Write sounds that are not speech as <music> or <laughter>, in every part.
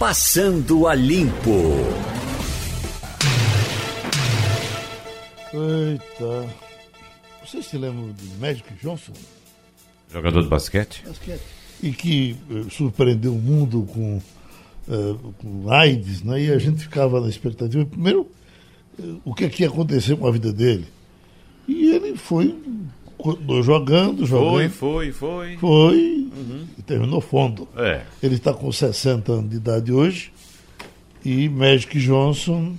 Passando a Limpo. Eita. Vocês se lembram do Magic Johnson? Jogador de basquete? Basquete. E que eh, surpreendeu o mundo com, eh, com AIDS, né? E a gente ficava na expectativa. Primeiro, eh, o que, é que ia acontecer com a vida dele. E ele foi co- jogando, jogando. Foi, foi, foi. Foi e terminou fundo. É. Ele está com 60 anos de idade hoje. E Magic Johnson,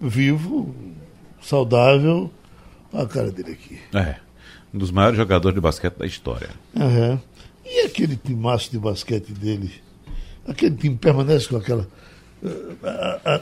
vivo, saudável. Olha a cara dele aqui. É. Um dos maiores jogadores de basquete da história. Aham. E aquele timaço de basquete dele? Aquele time permanece com aquela. eh, a- a-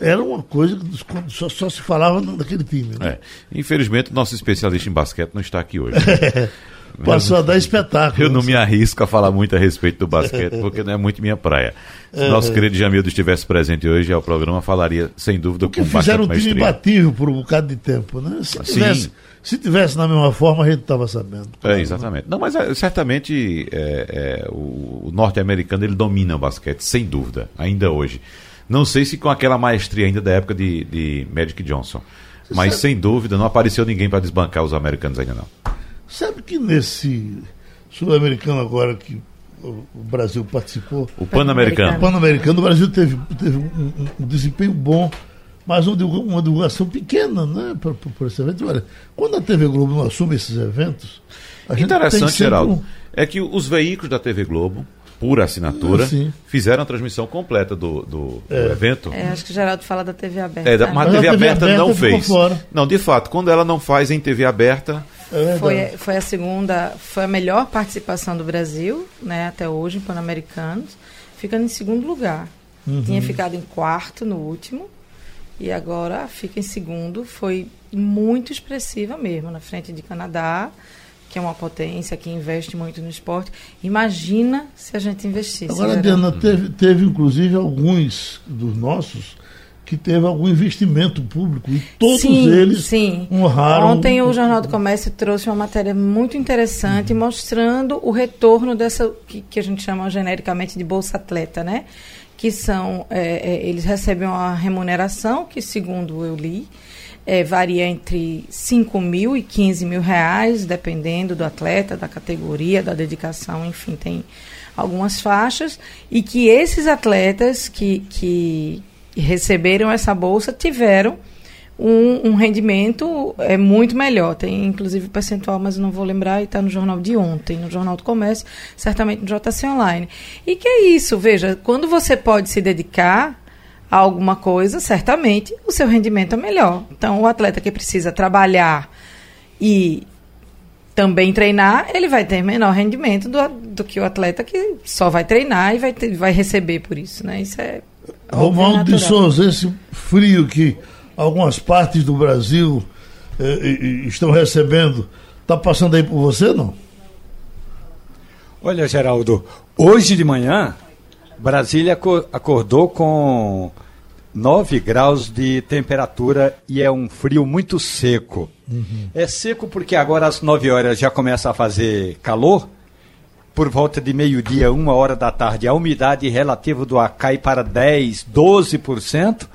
Era uma coisa que só, só se falava daquele time. Né? É. Infelizmente, o nosso especialista em basquete não está aqui hoje. <laughs> Passou a dar espetáculo. Eu não me arrisco a falar muito a respeito do basquete, porque não é muito minha praia. Se nosso querido Jamildo estivesse presente hoje ao programa, falaria, sem dúvida, Porque com bastante fizeram um time maestria. imbatível por um bocado de tempo, né? Se Sim. tivesse, se tivesse na mesma forma, a gente estava sabendo. É, exatamente. Não, mas é, certamente é, é, o, o norte-americano ele domina o basquete, sem dúvida, ainda hoje. Não sei se com aquela maestria ainda da época de, de Magic Johnson. Mas sem dúvida não apareceu ninguém para desbancar os americanos ainda não. Sabe que nesse sul-americano agora que o Brasil participou, O Pan-Americano. o Pan-Americano, o Brasil teve, teve um, um- desempenho bom, mas uma uma divulgação pequena, né? Por, por, por esse evento. Olha, quando a TV Globo não assume esses eventos, a gente tem Interessante, sempre Geraldo, um- é que os veículos da TV Globo, por assinatura, sim. fizeram a transmissão completa do, do- do evento. É, acho que o Geraldo fala da TV aberta. É, da- mas a Mas TV a TV aberta, aberta não fez. fora. Não, de fato, quando ela não faz em TV aberta, É. Foi, foi a segunda, foi a melhor participação do Brasil, né, até hoje, em Pan-Americanos, ficando em segundo lugar. Uhum. Tinha ficado em quarto no último, e agora fica em segundo. Foi muito expressiva mesmo, na frente de Canadá, que é uma potência que investe muito no esporte. Imagina se a gente investisse. Agora. Diana, teve, teve inclusive alguns dos nossos que teve algum investimento público e todos sim, eles sim. honraram. Ontem o Jornal do Comércio trouxe uma matéria muito interessante mostrando o retorno dessa que, que a gente chama genericamente de bolsa atleta, né? Que são é, é, eles recebem uma remuneração que, segundo eu li, é, varia entre 5 mil e 15 mil reais, dependendo do atleta, da categoria, da dedicação, enfim, tem algumas faixas, e que esses atletas que, que receberam essa bolsa tiveram um, um rendimento é, muito melhor. Tem inclusive percentual, mas não vou lembrar, e está no jornal de ontem, no Jornal do Comércio, certamente no JC Online. E que é isso, veja, quando você pode se dedicar a alguma coisa, certamente o seu rendimento é melhor. Então, o atleta que precisa trabalhar e também treinar, ele vai ter menor rendimento do, do que o atleta que só vai treinar e vai, ter, vai receber por isso, né? Isso é Romualdo de. Souza, esse frio que algumas partes do Brasil eh, estão recebendo, está passando aí por você, não? Olha, Geraldo, hoje de manhã, Brasília aco- acordou com 9 graus de temperatura e é um frio muito seco. É seco porque agora às 9 horas já começa a fazer calor. Por volta de meio-dia, uma hora da tarde, a umidade relativa do ar cai para 10, 12%.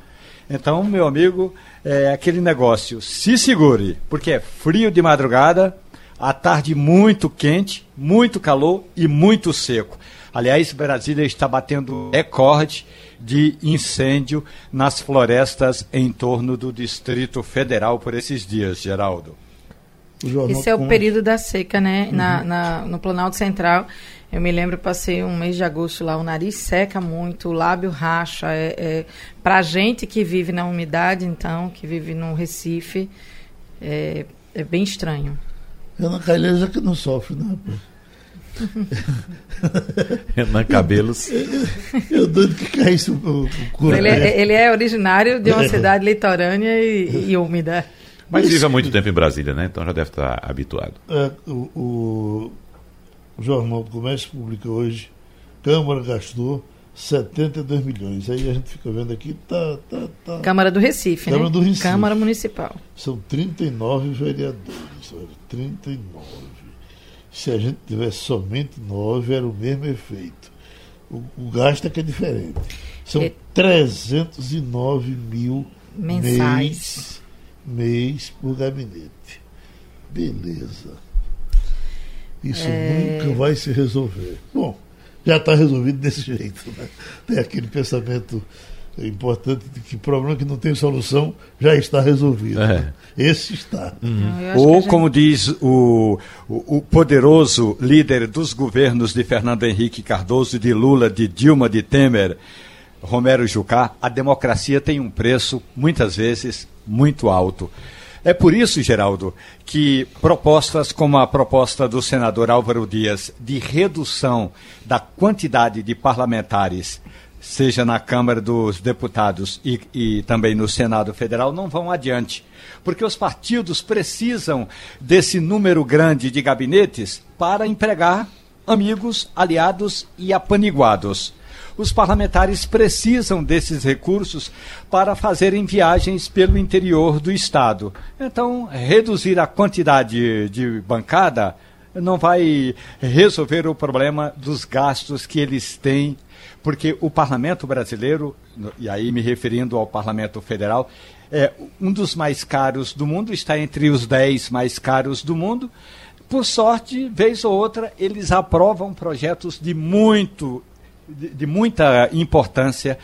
Então, meu amigo, é aquele negócio, se segure, porque é frio de madrugada, à tarde muito quente, muito calor e muito seco. Aliás, Brasília está batendo recorde de incêndio nas florestas em torno do Distrito Federal por esses dias, Geraldo. Esse é o período da seca, né? Uhum. Na, na- no Planalto Central. Eu me lembro, passei um mês de agosto lá, o nariz seca muito, o lábio racha. É, é, pra gente que vive na umidade, então, que vive no Recife, é, é bem estranho. Ana Calheiros é que não sofre, né? <laughs> Renan Cabelos. Eu doido que caísse o, couro. Ele é, ele é originário de uma cidade litorânea e, e úmida. Mas vive há muito tempo em Brasília, né? Então já deve estar habituado. É, o, o, o Jornal do Comércio publica hoje, Câmara gastou 72 milhões. Aí a gente fica vendo aqui, tá, tá, tá. Câmara do Recife, Câmara né? do Recife. Câmara Municipal. São 39 vereadores. Olha, 39. Se a gente tivesse somente 9, era o mesmo efeito. O, o gasto é que é diferente. São É. 309 mil Mensais. mês, mês por gabinete. Beleza. Isso É. nunca vai se resolver. Bom, já está resolvido desse <laughs> jeito. Né? Tem aquele pensamento importante de que problema que não tem solução já está resolvido. É. né? Esse está. A Ou, gente- como diz o, o, o poderoso líder dos governos de Fernando Henrique Cardoso, de Lula, de Dilma, de Temer, Romero Jucá, a democracia tem um preço, muitas vezes, muito alto. É por isso, Geraldo, que propostas como a proposta do senador Álvaro Dias de redução da quantidade de parlamentares, seja na Câmara dos Deputados e, e também no Senado Federal, não vão adiante. Porque os partidos precisam desse número grande de gabinetes para empregar amigos, aliados e apaniguados os parlamentares precisam desses recursos para fazerem viagens pelo interior do Estado. Então, reduzir a quantidade de bancada não vai resolver o problema dos gastos que eles têm, porque o parlamento brasileiro, e aí me referindo ao parlamento federal, é um dos mais caros do mundo, está entre os 10 mais caros do mundo. Por sorte, vez ou outra, eles aprovam projetos de muito de muita importância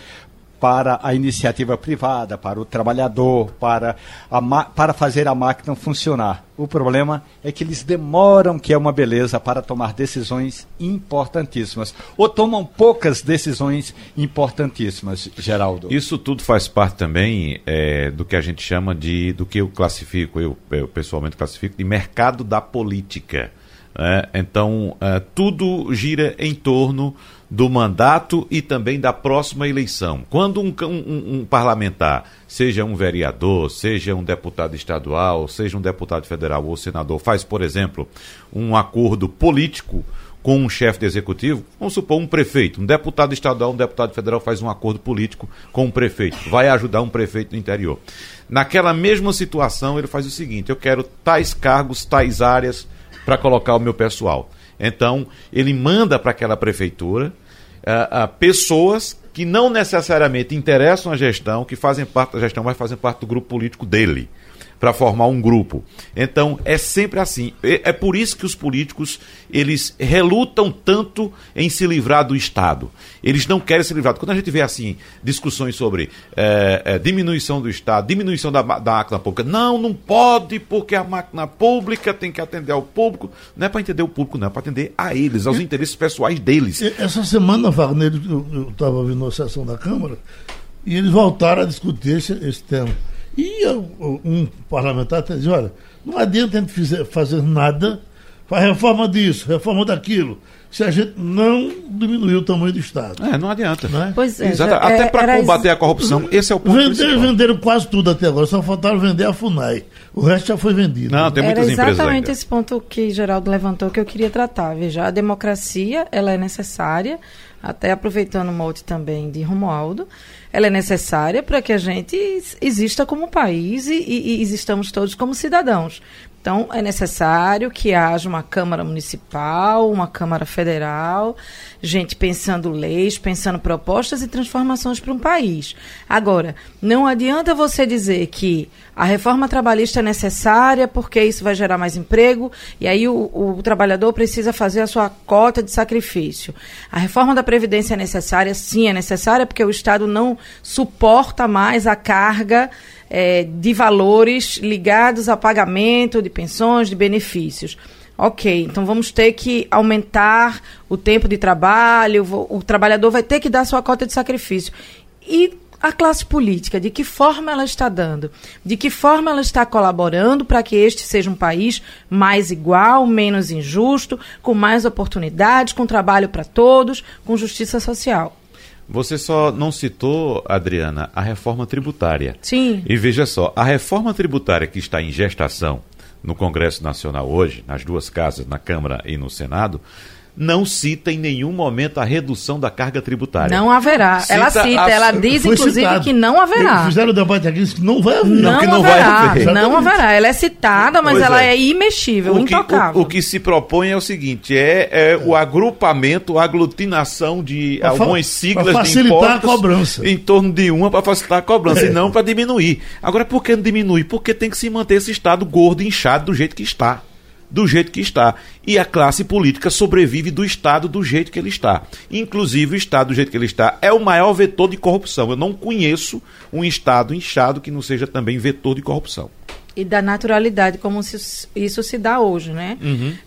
para a iniciativa privada, para o trabalhador, para, a para fazer a máquina funcionar. O problema é que eles demoram, que é uma beleza, para tomar decisões importantíssimas. Ou tomam poucas decisões importantíssimas, Geraldo. Isso tudo faz parte também é, do que a gente chama de, do que eu classifico, eu, eu pessoalmente classifico, de mercado da política. Né? Então, é, tudo gira em torno do mandato e também da próxima eleição. Quando um, um- um parlamentar, seja um vereador, seja um deputado estadual, seja um deputado federal ou senador, faz, por exemplo, um acordo político com um chefe de executivo, vamos supor um prefeito, um deputado estadual, um deputado federal faz um acordo político com um prefeito, vai ajudar um prefeito do interior. Naquela mesma situação, ele faz o seguinte: eu quero tais cargos, tais áreas para colocar o meu pessoal. Então, ele manda para aquela prefeitura ah, ah, pessoas que não necessariamente interessam a gestão, que fazem parte da gestão, mas fazem parte do grupo político dele, para formar um grupo. Então, é sempre assim. É, é por isso que os políticos, eles relutam tanto em se livrar do Estado. Eles não querem se livrar. Quando a gente vê, assim, discussões sobre eh, eh, diminuição do Estado, diminuição da, da máquina pública, não, não pode, porque a máquina pública tem que atender ao público. Não é para entender o público, não, é para atender a eles, aos interesses pessoais deles. E- Essa semana, Wagner, eu estava ouvindo a sessão da Câmara e eles voltaram a discutir esse, esse tema. E um parlamentar até dizia, olha, não adianta a gente fizer, fazer nada, faz reforma disso, reforma daquilo, se a gente não diminuir o tamanho do Estado. É, não adianta. Né? Pois é, Exato. já- Até é, para era combater a corrupção, esse é o ponto Vender, principal. venderam quase tudo até agora, só faltaram vender a FUNAI. O resto já foi vendido. Não, tem Era muitas empresas exatamente ainda. esse ponto que Geraldo levantou que eu queria tratar. Veja, a democracia ela é necessária, até aproveitando o mote também de Romualdo, ela é necessária para que a gente exista como país e, e, e existamos todos como cidadãos. Então, é necessário que haja uma Câmara Municipal, uma Câmara Federal, gente pensando leis, pensando propostas e transformações para um país. Agora, não adianta você dizer que a reforma trabalhista é necessária porque isso vai gerar mais emprego e aí o, o trabalhador precisa fazer a sua cota de sacrifício. A reforma da Previdência é necessária? Sim, é necessária porque o Estado não suporta mais a carga eh, de valores ligados ao pagamento de pensões, de benefícios. Ok, então vamos ter que aumentar o tempo de trabalho, o trabalhador vai ter que dar sua cota de sacrifício. E a classe política, de que forma ela está dando? De que forma ela está colaborando para que este seja um país mais igual, menos injusto, com mais oportunidades, com trabalho para todos, com justiça social? Você só não citou, Adriana, a reforma tributária. Sim. E veja só, a reforma tributária que está em gestação no Congresso Nacional hoje, nas duas casas, na Câmara e no Senado, não cita em nenhum momento a redução da carga tributária. Não haverá. Cita ela cita, a- ela diz, inclusive, citado. que não haverá. Eles Fizeram o debate aqui, que não vai haver. Não, que não vai haverá, haver. não haverá. Ela é citada, mas Pois ela é. é, imexível, O que, intocável. o, o que se propõe é o seguinte: é, é o agrupamento, a aglutinação de Pra algumas siglas pra de facilitar a impostos cobrança. em torno de uma para facilitar a cobrança É. e não para diminuir. Agora, por que não diminuir? Porque tem que se manter esse Estado gordo e inchado do jeito que está. Do jeito que está. E a classe política sobrevive do Estado do jeito que ele está. Inclusive, o Estado do jeito que ele está é o maior vetor de corrupção. Eu não conheço um Estado inchado que não seja também vetor de corrupção. E da naturalidade, como se- isso se dá hoje, né?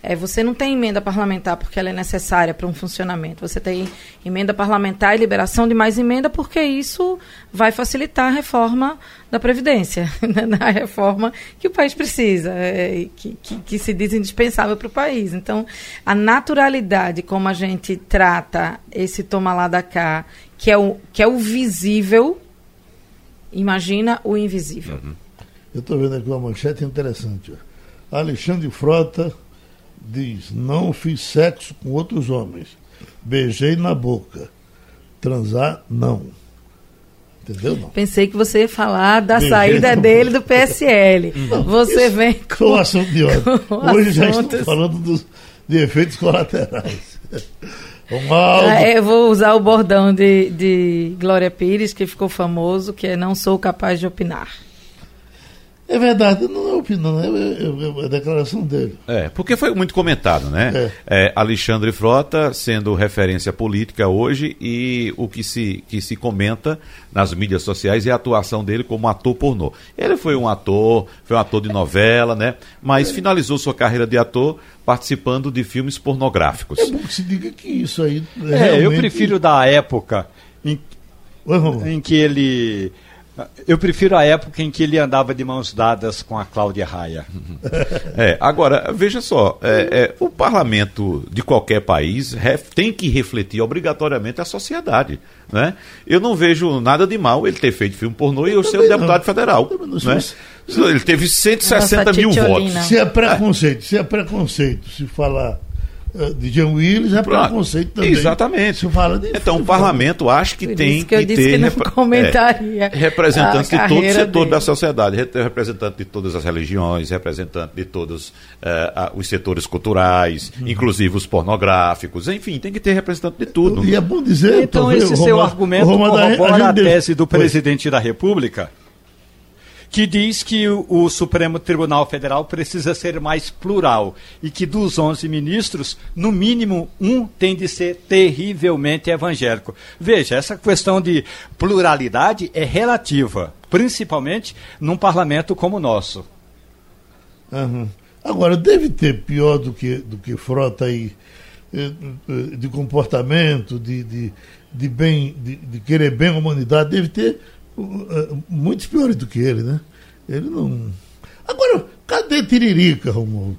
É, você não tem emenda parlamentar porque ela é necessária para um funcionamento. Você tem emenda parlamentar e liberação de mais emenda porque isso vai facilitar a reforma da Previdência, <laughs> né? a reforma que o país precisa, é, que, que, que se diz indispensável para o país. Então, a naturalidade como a gente trata esse toma lá da cá, que é o, que é o visível, imagina o invisível. Eu estou vendo aqui uma manchete interessante. ó. Alexandre Frota diz: Não fiz sexo com outros homens. Beijei na boca. Transar, não. Entendeu? Não. Pensei que você ia falar da Beijei saída dele do PSL. <laughs> Você vem São com. assunto de com Hoje já estamos falando dos, de efeitos colaterais. <laughs> Ah, Eu vou usar o bordão de, de Glória Pires, que ficou famoso, que é não sou capaz de opinar. É verdade, não é opinião, é, é- é a declaração dele. É, porque foi muito comentado, né? É, Alexandre Frota sendo referência política hoje e o que se, que se comenta nas mídias sociais é a atuação dele como ator pornô. Ele foi um ator, foi um ator de novela, né? Mas finalizou sua carreira de ator participando de filmes pornográficos. É bom que se diga que isso aí. É, eu realmente- prefiro da época em, Oi, em que ele. Eu prefiro a época em que ele andava de mãos dadas com a Cláudia Raia. É, agora, veja só, é, é, o parlamento de qualquer país ref- tem que refletir obrigatoriamente a sociedade. Né? Eu não vejo nada de mal ele ter feito filme pornô e eu ser um não. deputado federal. Né? Ele teve 160 Nossa, mil votos. Se é preconceito, se é preconceito, se falar de Jean Willis, é preconceito também. Exatamente. De Então, o parlamento acho que Por tem isso que eu disse ter que não repre- comentaria é, representantes a de todo o setor dele. da sociedade, re- representante de todas as religiões, representante de todos a- os setores culturais, Uhum. inclusive os pornográficos, enfim, tem que ter representante de tudo. E é bom dizer. Então, talvez, esse o seu Roma- argumento Roma da- corrobora a, deu- tese do Pois. presidente da República, que diz que o, o Supremo Tribunal Federal precisa ser mais plural e que dos 11 ministros, no mínimo um tem de ser terrivelmente evangélico. Veja, essa questão de pluralidade é relativa, principalmente num parlamento como o nosso. Aham. Agora, deve ter pior do que, do que frota aí eh, eh, de comportamento, de, de, de bem, de, de querer bem a humanidade, deve ter muitos piores do que ele, né? Ele não. Agora, cadê Tiririca, Romualdo?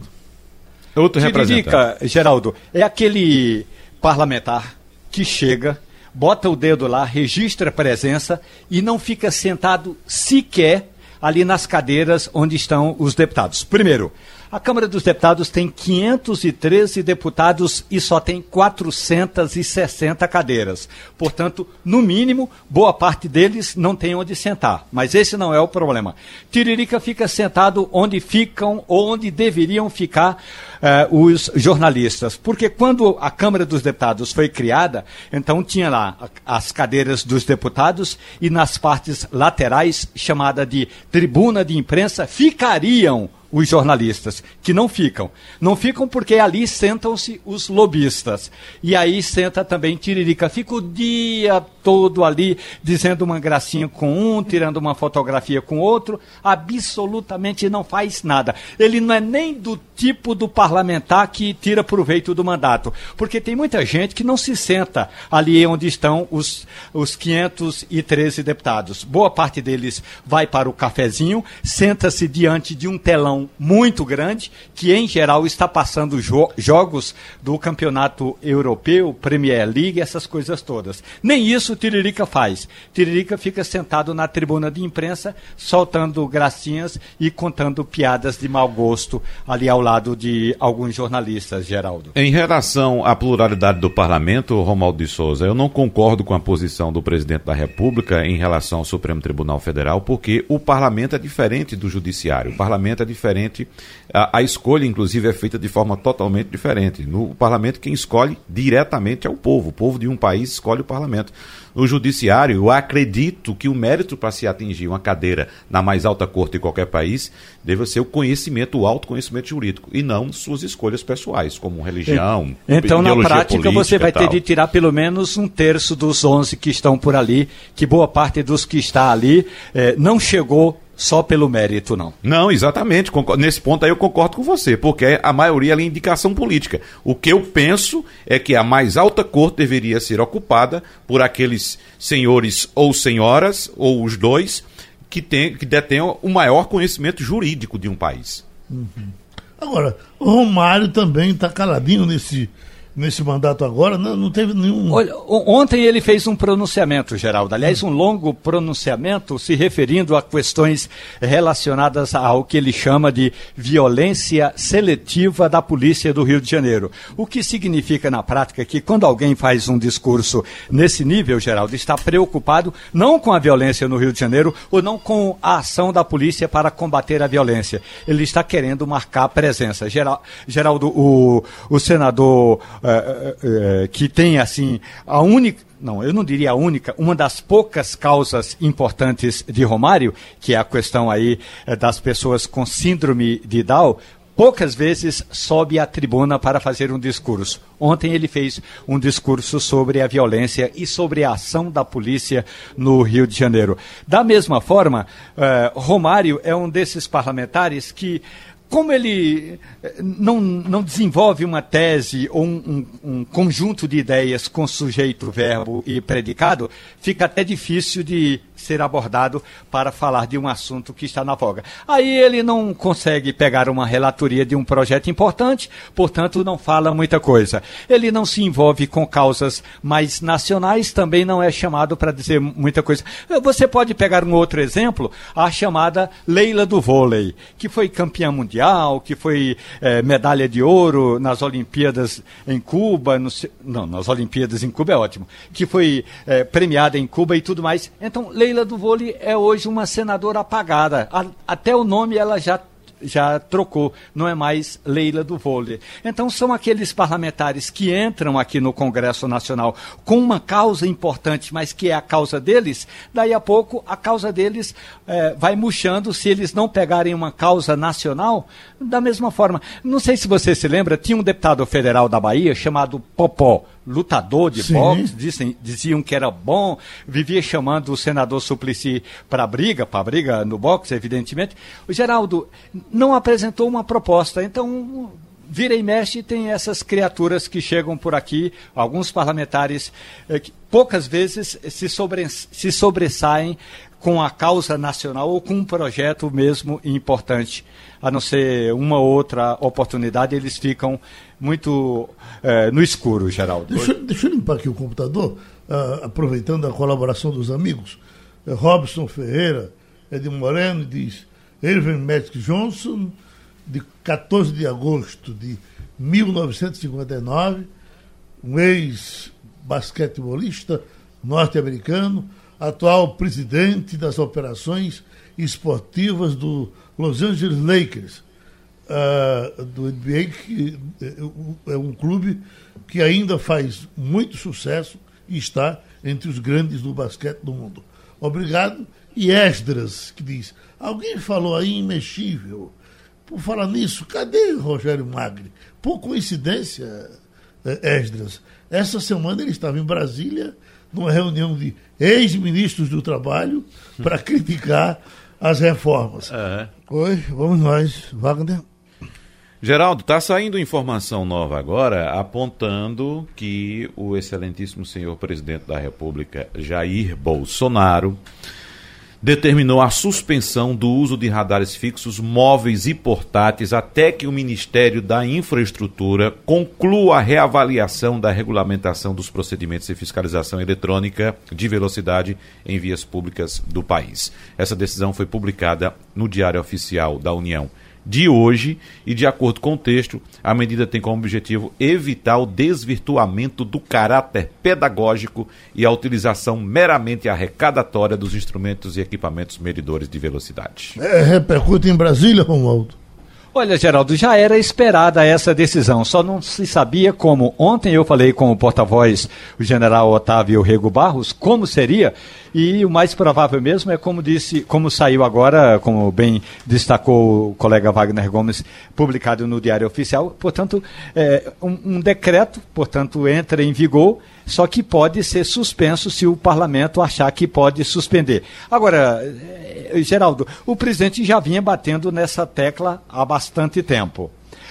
Outro representante. Tiririca, Geraldo, é aquele parlamentar que chega, bota o dedo lá, registra a presença e não fica sentado sequer ali nas cadeiras onde estão os deputados. Primeiro, a Câmara dos Deputados tem 513 deputados e só tem 460 cadeiras. Portanto, no mínimo, boa parte deles não tem onde sentar. Mas esse não é o problema. Tiririca fica sentado onde ficam ou onde deveriam ficar eh, os jornalistas. Porque quando a Câmara dos Deputados foi criada, então tinha lá as cadeiras dos deputados e nas partes laterais, chamada de tribuna de imprensa, ficariam os jornalistas, que não ficam. Não ficam porque ali sentam-se os lobistas. E aí senta também Tiririca. Fica o dia todo ali dizendo uma gracinha com um, tirando uma fotografia com outro, absolutamente não faz nada. Ele não é nem do tipo do parlamentar que tira proveito do mandato, porque tem muita gente que não se senta ali onde estão os, os 513 deputados. Boa parte deles vai para o cafezinho, senta-se diante de um telão muito grande, que em geral está passando jogos do campeonato europeu, Premier League, essas coisas todas. Nem isso isso Tiririca faz? Tiririca fica sentado na tribuna de imprensa, soltando gracinhas e contando piadas de mau gosto ali ao lado de alguns jornalistas, Geraldo. Em relação à pluralidade do parlamento, Romualdo de Souza, eu não concordo com a posição do presidente da República em relação ao Supremo Tribunal Federal, porque o parlamento é diferente do judiciário. O parlamento é diferente, a, a escolha, inclusive, é feita de forma totalmente diferente. No parlamento, quem escolhe diretamente é o povo. O povo de um país escolhe o parlamento. No judiciário, eu acredito que o mérito para se atingir uma cadeira na mais alta corte de qualquer país deve ser o conhecimento, o autoconhecimento jurídico, e não suas escolhas pessoais, como religião. Então, na prática, você vai ter de tirar pelo menos um terço dos 11 que estão por ali, que boa parte dos que está ali eh, não chegou só pelo mérito, não. Não, exatamente. Nesse ponto aí eu concordo com você, porque a maioria é indicação política. O que eu penso é que a mais alta corte deveria ser ocupada por aqueles senhores ou senhoras, ou os dois, que, tem, que detenham o maior conhecimento jurídico de um país. Uhum. Agora, o Romário também está caladinho nesse nesse mandato agora, não, não teve nenhum. Olha, ontem ele fez um pronunciamento, Geraldo. Aliás, um longo pronunciamento se referindo a questões relacionadas ao que ele chama de violência seletiva da polícia do Rio de Janeiro. O que significa na prática que quando alguém faz um discurso nesse nível, Geraldo, está preocupado não com a violência no Rio de Janeiro ou não com a ação da polícia para combater a violência. Ele está querendo marcar presença. Geraldo, o, o senador uh, uh, que tem assim a única não, eu não diria a única, uma das poucas causas importantes de Romário, que é a questão aí das pessoas com síndrome de Down, poucas vezes sobe à tribuna para fazer um discurso. Ontem ele fez um discurso sobre a violência e sobre a ação da polícia no Rio de Janeiro. Da mesma forma, Romário é um desses parlamentares que como ele eh, não, não desenvolve uma tese ou um, um, um, conjunto de ideias com sujeito, verbo e predicado, fica até difícil de ser abordado para falar de um assunto que está na voga. Aí ele não consegue pegar uma relatoria de um projeto importante, portanto não fala muita coisa. Ele não se envolve com causas mais nacionais, também não é chamado para dizer muita coisa. Você pode pegar um outro exemplo, a chamada Leila do vôlei, que foi campeã mundial, que foi é, medalha de ouro nas Olimpíadas em Cuba, no, não, nas Olimpíadas em Cuba é ótimo, que foi é, premiada em Cuba e tudo mais. Então, Leila Leila do Vôlei é hoje uma senadora apagada. A, até o nome ela já já trocou, não é mais Leila do Vôlei. Então são aqueles parlamentares que entram aqui no Congresso Nacional com uma causa importante, mas que é a causa deles, daí a pouco a causa deles é, vai murchando se eles não pegarem uma causa nacional da mesma forma. Não sei se você se lembra, tinha um deputado federal da Bahia chamado Popó lutador de Sim. boxe, dizem, diziam que era bom, vivia chamando o senador Suplicy para briga, para briga no boxe, evidentemente. O Geraldo não apresentou uma proposta, então vira e mexe tem essas criaturas que chegam por aqui, alguns parlamentares eh, que poucas vezes se, sobre, se sobressaem com a causa nacional ou com um projeto mesmo importante. A não ser uma outra oportunidade, eles ficam muito é, no escuro, Geraldo. Deixa, deixa, eu limpar aqui o computador, uh, aproveitando a colaboração dos amigos. Uh, Robson Ferreira, Ed Moreno, diz Irving Magic Johnson, de 14 de agosto de 1959, um ex-basquetebolista norte-americano, atual presidente das operações esportivas do Los Angeles Lakers uh, do NBA, que é um clube que ainda faz muito sucesso e está entre os grandes do basquete do mundo. Obrigado. E Esdras, que diz: alguém falou aí imexível. Por falar nisso, cadê Rogério Magri? Por coincidência, eh, Esdras, essa semana ele estava em Brasília, numa reunião de ex-ministros do trabalho, para <laughs> criticar as reformas. Uhum. Oi, vamos nós, Wagner. Geraldo, está saindo informação nova agora apontando que o excelentíssimo senhor presidente da República, Jair Bolsonaro, determinou a suspensão do uso de radares fixos, móveis e portáteis até que o Ministério da Infraestrutura conclua a reavaliação da regulamentação dos procedimentos de fiscalização eletrônica de velocidade em vias públicas do país. Essa decisão foi publicada no Diário Oficial da União de hoje e, de acordo com o texto, a medida tem como objetivo evitar o desvirtuamento do caráter pedagógico e a utilização meramente arrecadatória dos instrumentos e equipamentos medidores de velocidade. É, repercute em Brasília, Romualdo? Olha, Geraldo, já era esperada essa decisão, só não se sabia como. Ontem eu falei com o porta-voz, o general Otávio Rego Barros, como seria, e o mais provável mesmo é como disse, como saiu agora, como bem destacou o colega Wagner Gomes, publicado no Diário Oficial, portanto, é, um, um decreto, portanto, entra em vigor só que pode ser suspenso se o parlamento achar que pode suspender. Agora, Geraldo, o presidente já vinha batendo nessa tecla há bastante tempo.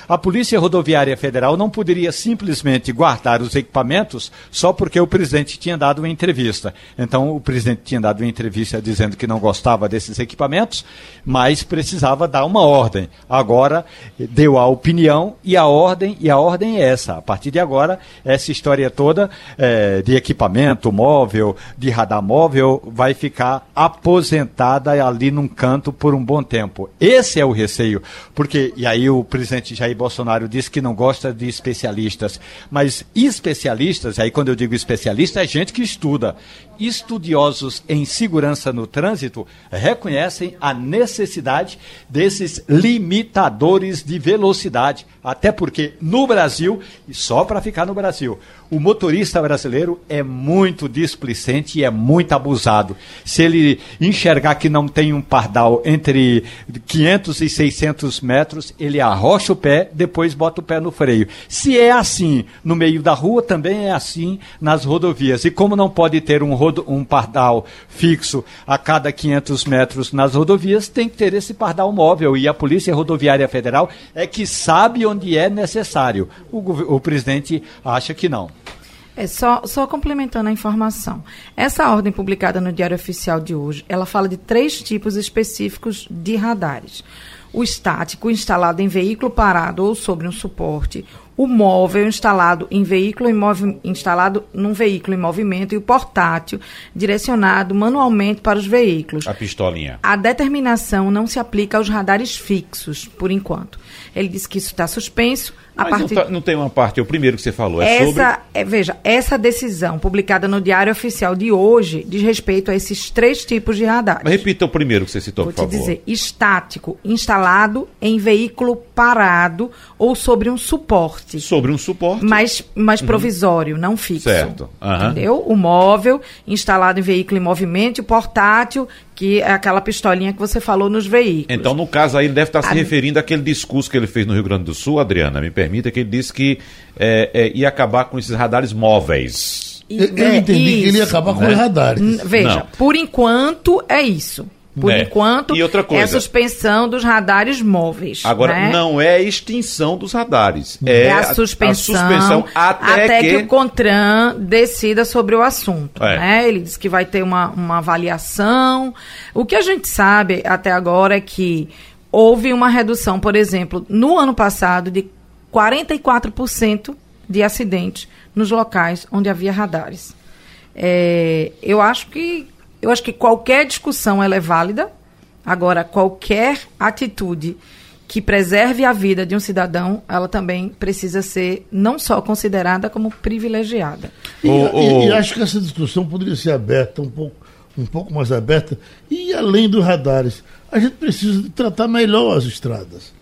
A Polícia Rodoviária Federal não poderia simplesmente guardar os equipamentos só porque o presidente tinha dado uma entrevista. Então, o presidente tinha dado uma entrevista dizendo que não gostava desses equipamentos, mas precisava dar uma ordem. Agora, deu a opinião e a ordem, e a ordem é essa. A partir de agora, essa história toda é, de equipamento móvel, de radar móvel, vai ficar aposentada ali num canto por um bom tempo. Esse é o receio, porque, e aí o presidente Jair Bolsonaro disse que não gosta de especialistas, mas especialistas, aí quando eu digo especialista, é gente que estuda. Estudiosos em segurança no trânsito reconhecem a necessidade desses limitadores de velocidade, até porque no Brasil, e só para ficar no Brasil, o motorista brasileiro é muito displicente e é muito abusado. Se ele enxergar que não tem um pardal entre 500 e 600 metros, ele arrocha o pé, depois bota o pé no freio. Se é assim no meio da rua, também é assim nas rodovias. E como não pode ter um, rodo, um pardal fixo a cada 500 metros nas rodovias, tem que ter esse pardal móvel. E a Polícia Rodoviária Federal é que sabe onde é necessário. O, o presidente acha que não. É só, só complementando a informação. Essa ordem publicada no Diário Oficial de hoje, ela fala de três tipos específicos de radares. O estático, instalado em veículo parado ou sobre um suporte, o móvel instalado em veículo em instalado num veículo em movimento e o portátil direcionado manualmente para os veículos. A pistolinha. A determinação não se aplica aos radares fixos, por enquanto. Ele disse que isso está suspenso. A Mas partir... não, tá, não, tem uma parte, é o primeiro que você falou. É essa, sobre... é, veja, essa decisão publicada no Diário Oficial de hoje diz respeito a esses três tipos de radares. Mas repita o primeiro que você citou, Vou por favor. Vou te dizer, estático, instalado em veículo parado ou sobre um suporte. Sobre um suporte. Mas, mas uhum. provisório, uhum. não fixo. Certo. Uhum. Entendeu? O móvel, instalado em veículo em movimento, o portátil, que é aquela pistolinha que você falou nos veículos. Então, no caso aí, ele deve estar se a... referindo àquele discurso que ele fez no Rio Grande do Sul, Adriana, me permita, que ele disse que é, é, ia acabar com esses radares móveis. Eu, eu entendi isso. que ele ia acabar com né? os radares. Veja, Não. por enquanto é isso. Por é. enquanto, e outra coisa, é a suspensão dos radares móveis. Agora, né? não é a extinção dos radares. É, é a, suspensão, a, suspensão até, até que... que... o CONTRAN decida sobre o assunto. É. Né? Ele diz que vai ter uma, uma avaliação. O que a gente sabe até agora é que houve uma redução, por exemplo, no ano passado, de 44% de acidentes nos locais onde havia radares. É, eu acho que eu acho que qualquer discussão ela é válida. Agora, qualquer atitude que preserve a vida de um cidadão, ela também precisa ser não só considerada como privilegiada. E, e, e acho que essa discussão poderia ser aberta um pouco, um pouco mais aberta e além dos radares, a gente precisa tratar melhor as estradas.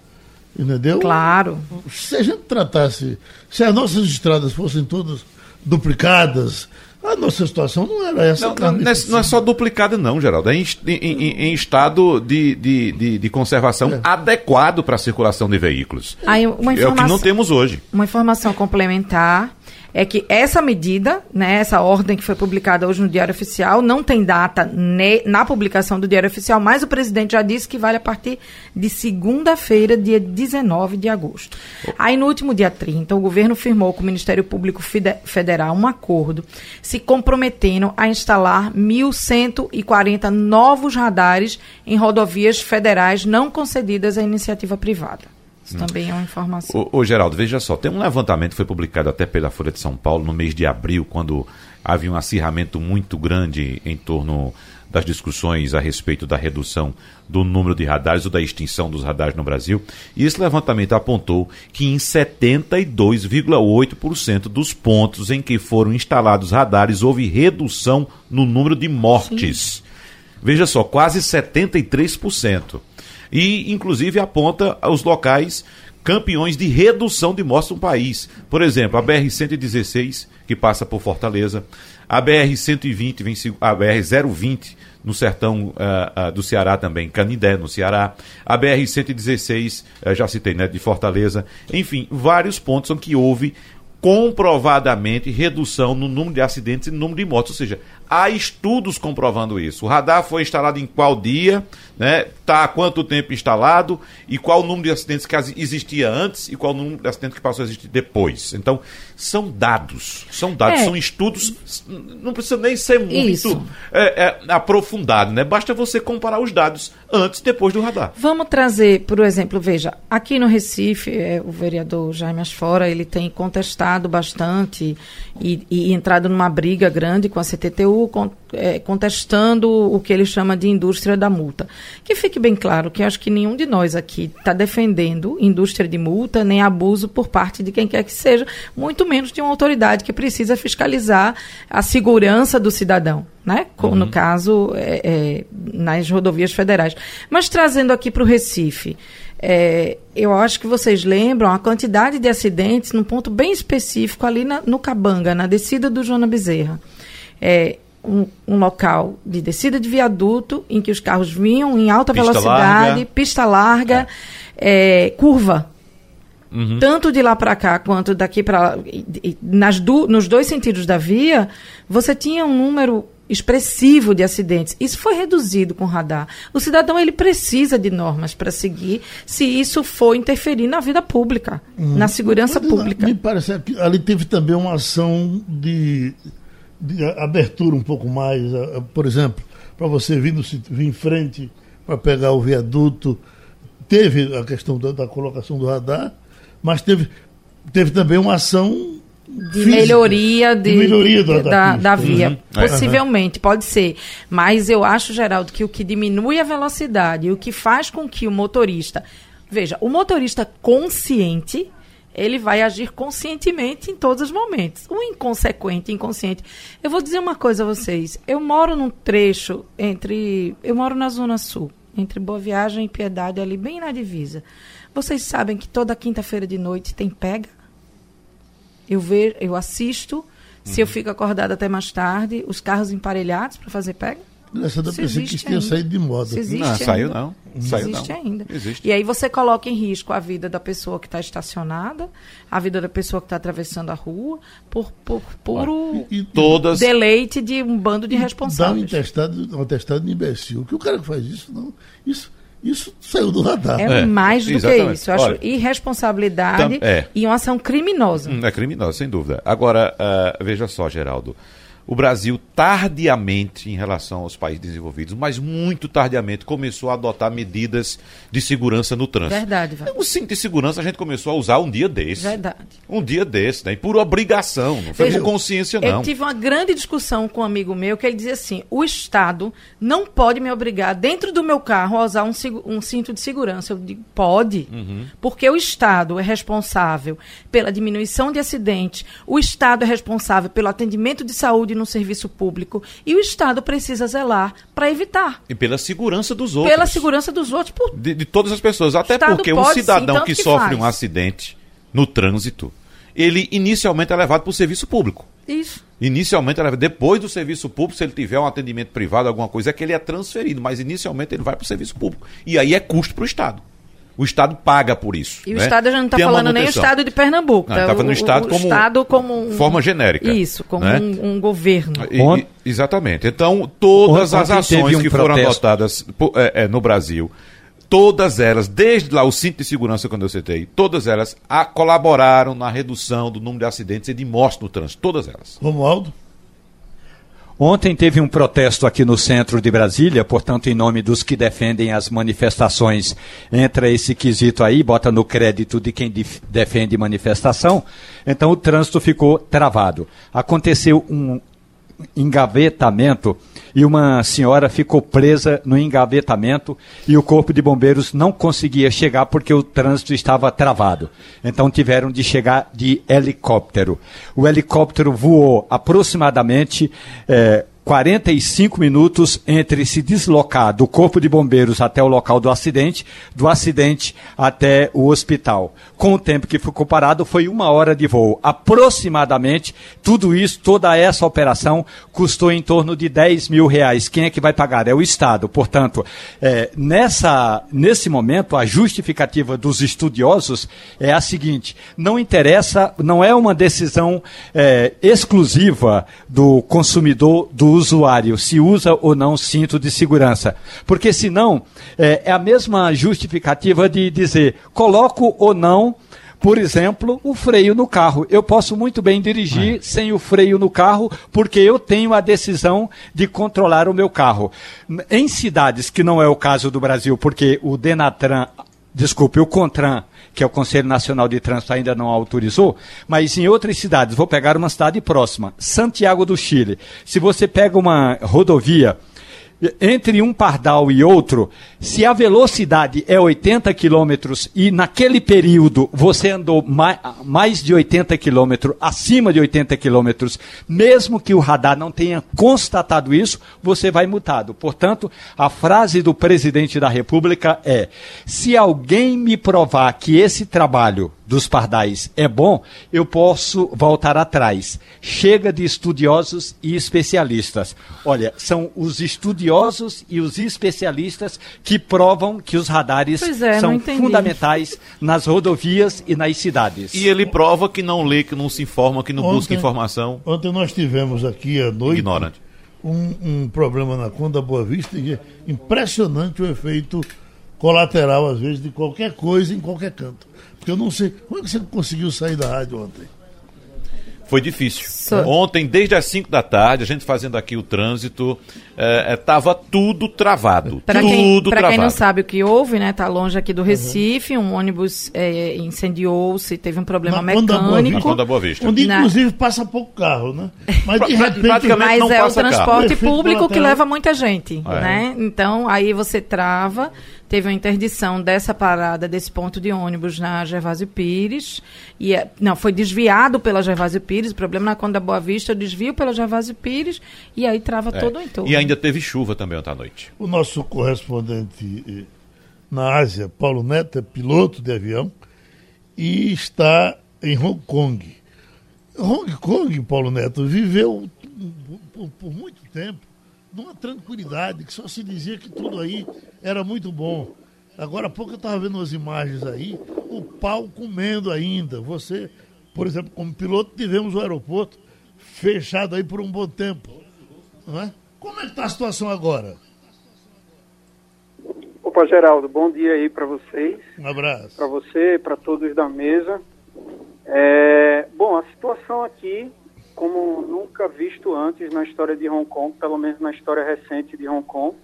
Entendeu? Claro. Se a gente tratasse, se as nossas estradas fossem todas duplicadas, a nossa situação não era essa. Não, não, não, é, não é, só duplicada, não, Geraldo. É em, em, em estado de, de, de, de conservação é. adequado para a circulação de veículos. Aí, uma é o que não temos hoje. Uma informação complementar é que essa medida, né, essa ordem que foi publicada hoje no Diário Oficial, não tem data ne, na publicação do Diário Oficial, mas o presidente já disse que vale a partir de segunda-feira, dia 19 de agosto. Aí, no último dia 30, o governo firmou com o Ministério Público Federal um acordo se comprometendo a instalar 1.140 novos radares em rodovias federais não concedidas à iniciativa privada. Isso também é uma informação. Ô, ô, Geraldo, veja só, tem um levantamento que foi publicado até pela Folha de São Paulo no mês de abril, quando havia um acirramento muito grande em torno das discussões a respeito da redução do número de radares ou da extinção dos radares no Brasil. E esse levantamento apontou que em 72,8% dos pontos em que foram instalados radares houve redução no número de mortes. Sim. Veja só, quase 73% e inclusive aponta os locais campeões de redução de mortes no país. Por exemplo, a BR-116, que passa por Fortaleza, a BR-120, a BR-020 no sertão uh, uh, do Ceará também, Canindé, no Ceará, a BR-116, uh, já citei, né, de Fortaleza, enfim, vários pontos em que houve comprovadamente redução no número de acidentes e no número de mortes, ou seja, há estudos comprovando isso. O radar foi instalado em qual dia, né? Tá há quanto tempo instalado e qual o número de acidentes que existia antes e qual o número de acidentes que passou a existir depois. Então, são dados, são dados, é. são estudos, não precisa nem ser muito é, é, aprofundado, né? Basta você comparar os dados antes e depois do radar. Vamos trazer, por exemplo, veja, aqui no Recife, é, o vereador Jaime Asfora, ele tem contestado bastante e, e entrado numa briga grande com a CTTU, é, contestando o que ele chama de indústria da multa. Que fique bem claro que acho que nenhum de nós aqui está defendendo indústria de multa, nem abuso por parte de quem quer que seja, muito menos de uma autoridade que precisa fiscalizar a segurança do cidadão. Né? Uhum. No caso, é, é, nas rodovias federais. Mas trazendo aqui para o Recife, é, eu acho que vocês lembram a quantidade de acidentes num ponto bem específico ali na, no Cabanga, na descida do Joana Bezerra. É, um, um, local de descida de viaduto em que os carros vinham em alta pista velocidade, larga. pista larga, é. É, curva. Uhum. Tanto de lá para cá quanto daqui para nas do, nos dois sentidos da via, você tinha um número expressivo de acidentes. Isso foi reduzido com radar. O cidadão ele precisa de normas para seguir se isso for interferir na vida pública, hum. na segurança pública. Me parece que ali teve também uma ação de, de abertura um pouco mais, por exemplo, para você vir, no, vir em frente para pegar o viaduto, teve a questão da, da colocação do radar, mas teve, teve também uma ação de melhoria, de, de melhoria da, da, da via. Uhum. Possivelmente, uhum. pode ser. Mas eu acho, Geraldo, que o que diminui a velocidade e o que faz com que o motorista. Veja, o motorista consciente, ele vai agir conscientemente em todos os momentos. O inconsequente, inconsciente. Eu vou dizer uma coisa a vocês. Eu moro num trecho entre. Eu moro na Zona Sul, entre Boa Viagem e Piedade, ali bem na divisa. Vocês sabem que toda quinta-feira de noite tem pega? Eu ver, eu assisto. Se eu uhum. fico acordada até mais tarde, os carros emparelhados para fazer pega. Essa da pensei que tinha saído de moda. Não, saiu não. Saiu existe não. ainda. Existe. E aí você coloca em risco a vida da pessoa que está estacionada, a vida da pessoa que está atravessando a rua, por, por puro e, e, todas... deleite de um bando de responsáveis. Dá um atestado, um atestado de imbecil. Que o cara que faz isso, não. Isso, isso saiu do radar. É, é mais do exatamente. que isso. Eu acho Olha, irresponsabilidade é. e uma ação criminosa. Hum, é criminosa, sem dúvida. Agora, uh, veja só, Geraldo o Brasil tardiamente em relação aos países desenvolvidos, mas muito tardiamente começou a adotar medidas de segurança no trânsito. Verdade, velho. O cinto de segurança a gente começou a usar um dia desse. Verdade. Um dia desse, né? E por obrigação, não foi Veja, por consciência, não. Eu tive uma grande discussão com um amigo meu que ele dizia assim: o Estado não pode me obrigar dentro do meu carro a usar um, um cinto de segurança. Eu digo, pode, uhum. porque o Estado é responsável pela diminuição de acidentes, o Estado é responsável pelo atendimento de saúde no serviço público e o Estado precisa zelar para evitar. E pela segurança dos outros. Pela segurança dos outros. Por... De, de todas as pessoas. Até porque um cidadão sim, que, que, sofre um acidente no trânsito, ele inicialmente é levado para o serviço público. Isso. Inicialmente, depois do serviço público, se ele tiver um atendimento privado, alguma coisa, é que ele é transferido, mas inicialmente ele vai para o serviço público. E aí é custo para o Estado. O Estado paga por isso. E né? o Estado já não está falando nem o. Estado de Pernambuco. Não, tá? falando o, o Estado como- Estado como um, Forma genérica. Isso, como né? um, um governo. E- e- exatamente. Então, todas Ontem as ações um que foram protesto. adotadas po- é, é, no Brasil, todas elas, desde lá o cinto de segurança, quando eu citei, todas elas a- colaboraram na redução do número de acidentes e de mortes no trânsito. Todas elas. Romualdo? Ontem teve um protesto aqui no centro de Brasília, portanto, em nome dos que defendem as manifestações, entra esse quesito aí, bota no crédito de quem defende manifestação. Então, o trânsito ficou travado. Aconteceu um engavetamento e uma senhora ficou presa no engavetamento e o corpo de bombeiros não conseguia chegar porque o trânsito estava travado. Então tiveram de chegar de helicóptero. O helicóptero voou aproximadamente eh, 45 minutos entre se deslocar do corpo de bombeiros até o local do acidente, do acidente até o hospital. Com o tempo que ficou parado, foi uma hora de voo. Aproximadamente, tudo isso, toda essa operação, custou em torno de 10 mil reais. Quem é que vai pagar? É o Estado. Portanto, eh, nessa, nesse momento, a justificativa dos estudiosos é a seguinte: não interessa, não é uma decisão eh, exclusiva do consumidor, do usuário, se usa ou não cinto de segurança. Porque senão é, é a mesma justificativa de dizer coloco ou não. Por exemplo, o freio no carro. Eu posso muito bem dirigir sem o freio no carro, porque eu tenho a decisão de controlar o meu carro. Em cidades que não é o caso do Brasil, porque o Denatran desculpe, o CONTRAN, que é o Conselho Nacional de Trânsito, ainda não autorizou, mas em outras cidades, vou pegar uma cidade próxima, Santiago do Chile. Se você pega uma rodovia entre um pardal e outro, se a velocidade é 80 quilômetros e naquele período você andou mais, de 80 quilômetros, acima de 80 quilômetros, mesmo que o radar não tenha constatado isso, você vai multado. Portanto, a frase do presidente da República é: se alguém me provar que esse trabalho dos pardais é bom, eu posso voltar atrás. Chega de estudiosos e especialistas. Olha, são os estudiosos e os especialistas que provam que os radares é, são fundamentais nas rodovias e nas cidades. E ele prova que não lê, que não se informa, que não busca Ontem- informação. Ontem nós tivemos aqui à noite Ignorante. um, um problema na Conda Boa Vista e é impressionante o efeito colateral, às vezes, de qualquer coisa em qualquer canto. Porque eu não sei. Como é que você conseguiu sair da rádio ontem? Foi difícil. Só- Ontem, desde as 5 da tarde, a gente fazendo aqui o trânsito, estava tudo travado. Para tudo quem, pra travado. quem não sabe o que houve, né? Tá longe aqui do Recife, um ônibus é, incendiou-se, teve um problema Na mecânico. Conda Boa Vista. Onde, Na- inclusive, passa pouco carro, né? Mas, de Pra- repente... praticamente Mas não é o passa carro. transporte Efeito público que leva muita gente, É. né? Então, aí você trava, teve uma interdição dessa parada, desse ponto de ônibus na Gervásio Pires, e é- não, foi desviado pela Gervásio Pires, o problema na Conda Boa Vista, desvio pela Gervásio Pires, e aí trava É. todo o entorno. E ainda teve chuva também ontem à noite. O nosso correspondente eh, na Ásia, Paulo Neto, é piloto de avião e está em Hong Kong. Hong Kong, Paulo Neto, viveu por, por muito tempo numa tranquilidade, que só se dizia que tudo aí era muito bom. Agora há pouco eu estava vendo umas imagens aí, o pau comendo ainda. Você, por exemplo, como piloto, tivemos o aeroporto fechado aí por um bom tempo. Não é? Como é que está a situação agora? Opa, Geraldo, bom dia aí para vocês, Um abraço. para você, para todos da mesa. É, bom, a situação aqui, como nunca visto antes na história de Hong Kong, pelo menos na história recente de Hong Kong,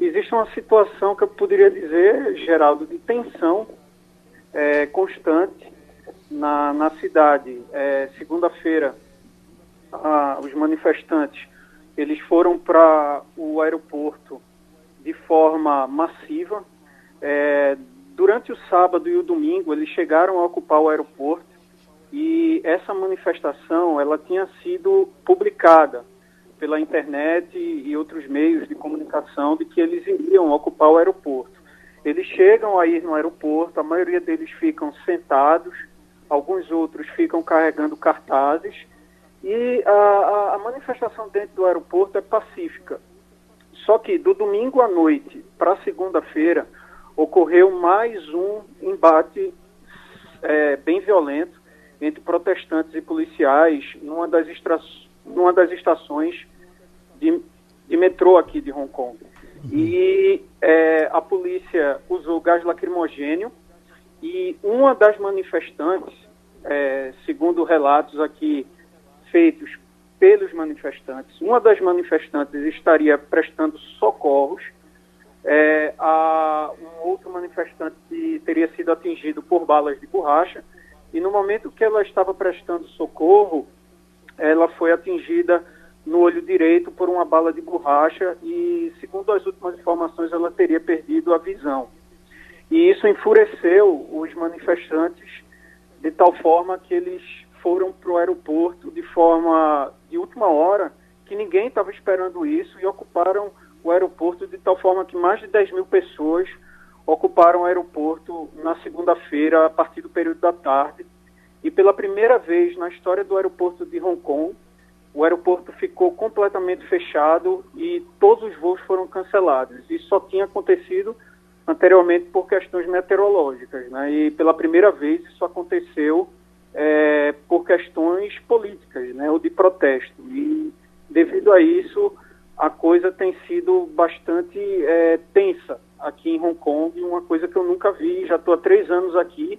existe uma situação que eu poderia dizer, Geraldo, de tensão é, constante na, na cidade. É, Segunda-feira, os manifestantes eles foram para o aeroporto de forma massiva. É, durante o sábado e o domingo, eles chegaram a ocupar o aeroporto e essa manifestação ela tinha sido publicada pela internet e outros meios de comunicação de que eles iriam ocupar o aeroporto. Eles chegam a ir no aeroporto, a maioria deles ficam sentados, alguns outros ficam carregando cartazes e a, a- manifestação dentro do aeroporto é pacífica. Só que do domingo à noite para segunda-feira ocorreu mais um embate é, bem violento entre protestantes e policiais numa das, extra, numa das estações de, de metrô aqui de Hong Kong. E é, a polícia usou gás lacrimogênio e uma das manifestantes, é, segundo relatos aqui feitos pelos manifestantes, uma das manifestantes estaria prestando socorros é, a um outro manifestante que teria sido atingido por balas de borracha e no momento que ela estava prestando socorro, ela foi atingida no olho direito por uma bala de borracha e, segundo as últimas informações, ela teria perdido a visão. E isso enfureceu os manifestantes de tal forma que eles foram para o aeroporto de forma de última hora, que ninguém estava esperando isso e ocuparam o aeroporto de tal forma que mais de 10 mil pessoas ocuparam o aeroporto na segunda-feira, a partir do período da tarde. E pela primeira vez na história do aeroporto de Hong Kong, o aeroporto ficou completamente fechado e todos os voos foram cancelados. Isso só tinha acontecido anteriormente por questões meteorológicas, né? E pela primeira vez isso aconteceu é, por questões políticas, né? Ou de protesto. E devido a isso a coisa tem sido bastante é, tensa aqui em Hong Kong, uma coisa que eu nunca vi. Já estou há três anos aqui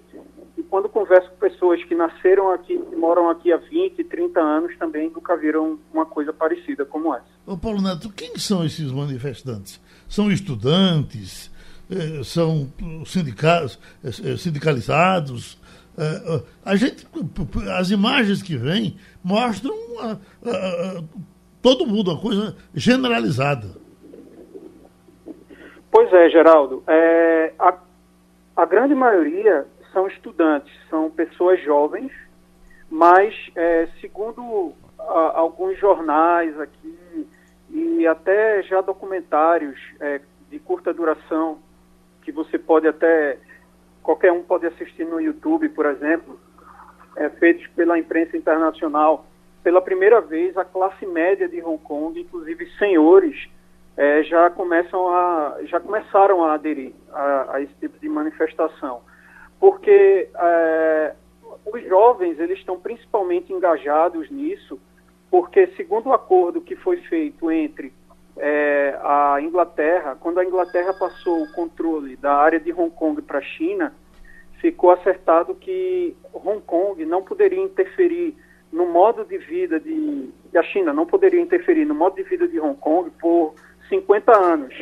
e quando converso com pessoas que nasceram aqui, que moram aqui há 20, 30 anos, também nunca viram uma coisa parecida como essa. Ô Paulo Neto, quem são esses manifestantes? São estudantes? Eh, são sindicados, eh, sindicalizados? Eh, a gente, as imagens que vêm mostram todo mundo, uma coisa generalizada. Pois é, Geraldo. É, a, a grande maioria são estudantes, são pessoas jovens, mas, é, segundo a, alguns jornais aqui e até já documentários é, de curta duração, que você pode até, qualquer um pode assistir no YouTube, por exemplo, é, feitos pela imprensa internacional, pela primeira vez a classe média de Hong Kong, inclusive senhores, é, já começam a já começaram a aderir a, a esse tipo de manifestação, porque é, os jovens eles estão principalmente engajados nisso, porque segundo o acordo que foi feito entre é, a Inglaterra, quando a Inglaterra passou o controle da área de Hong Kong para a China, ficou acertado que Hong Kong não poderia interferir no modo de vida de, a China não poderia interferir no modo de vida de Hong Kong por 50 anos.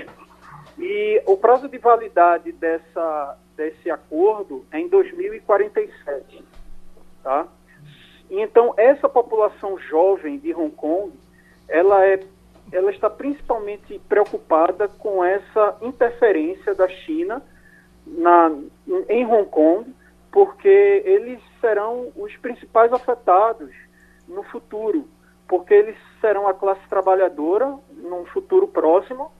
E o prazo de validade dessa, desse acordo é em 2047. Tá? Então, essa população jovem de Hong Kong, ela, é, ela está principalmente preocupada com essa interferência da China na, em Hong Kong, porque eles serão os principais afetados no futuro, porque eles serão a classe trabalhadora num futuro próximo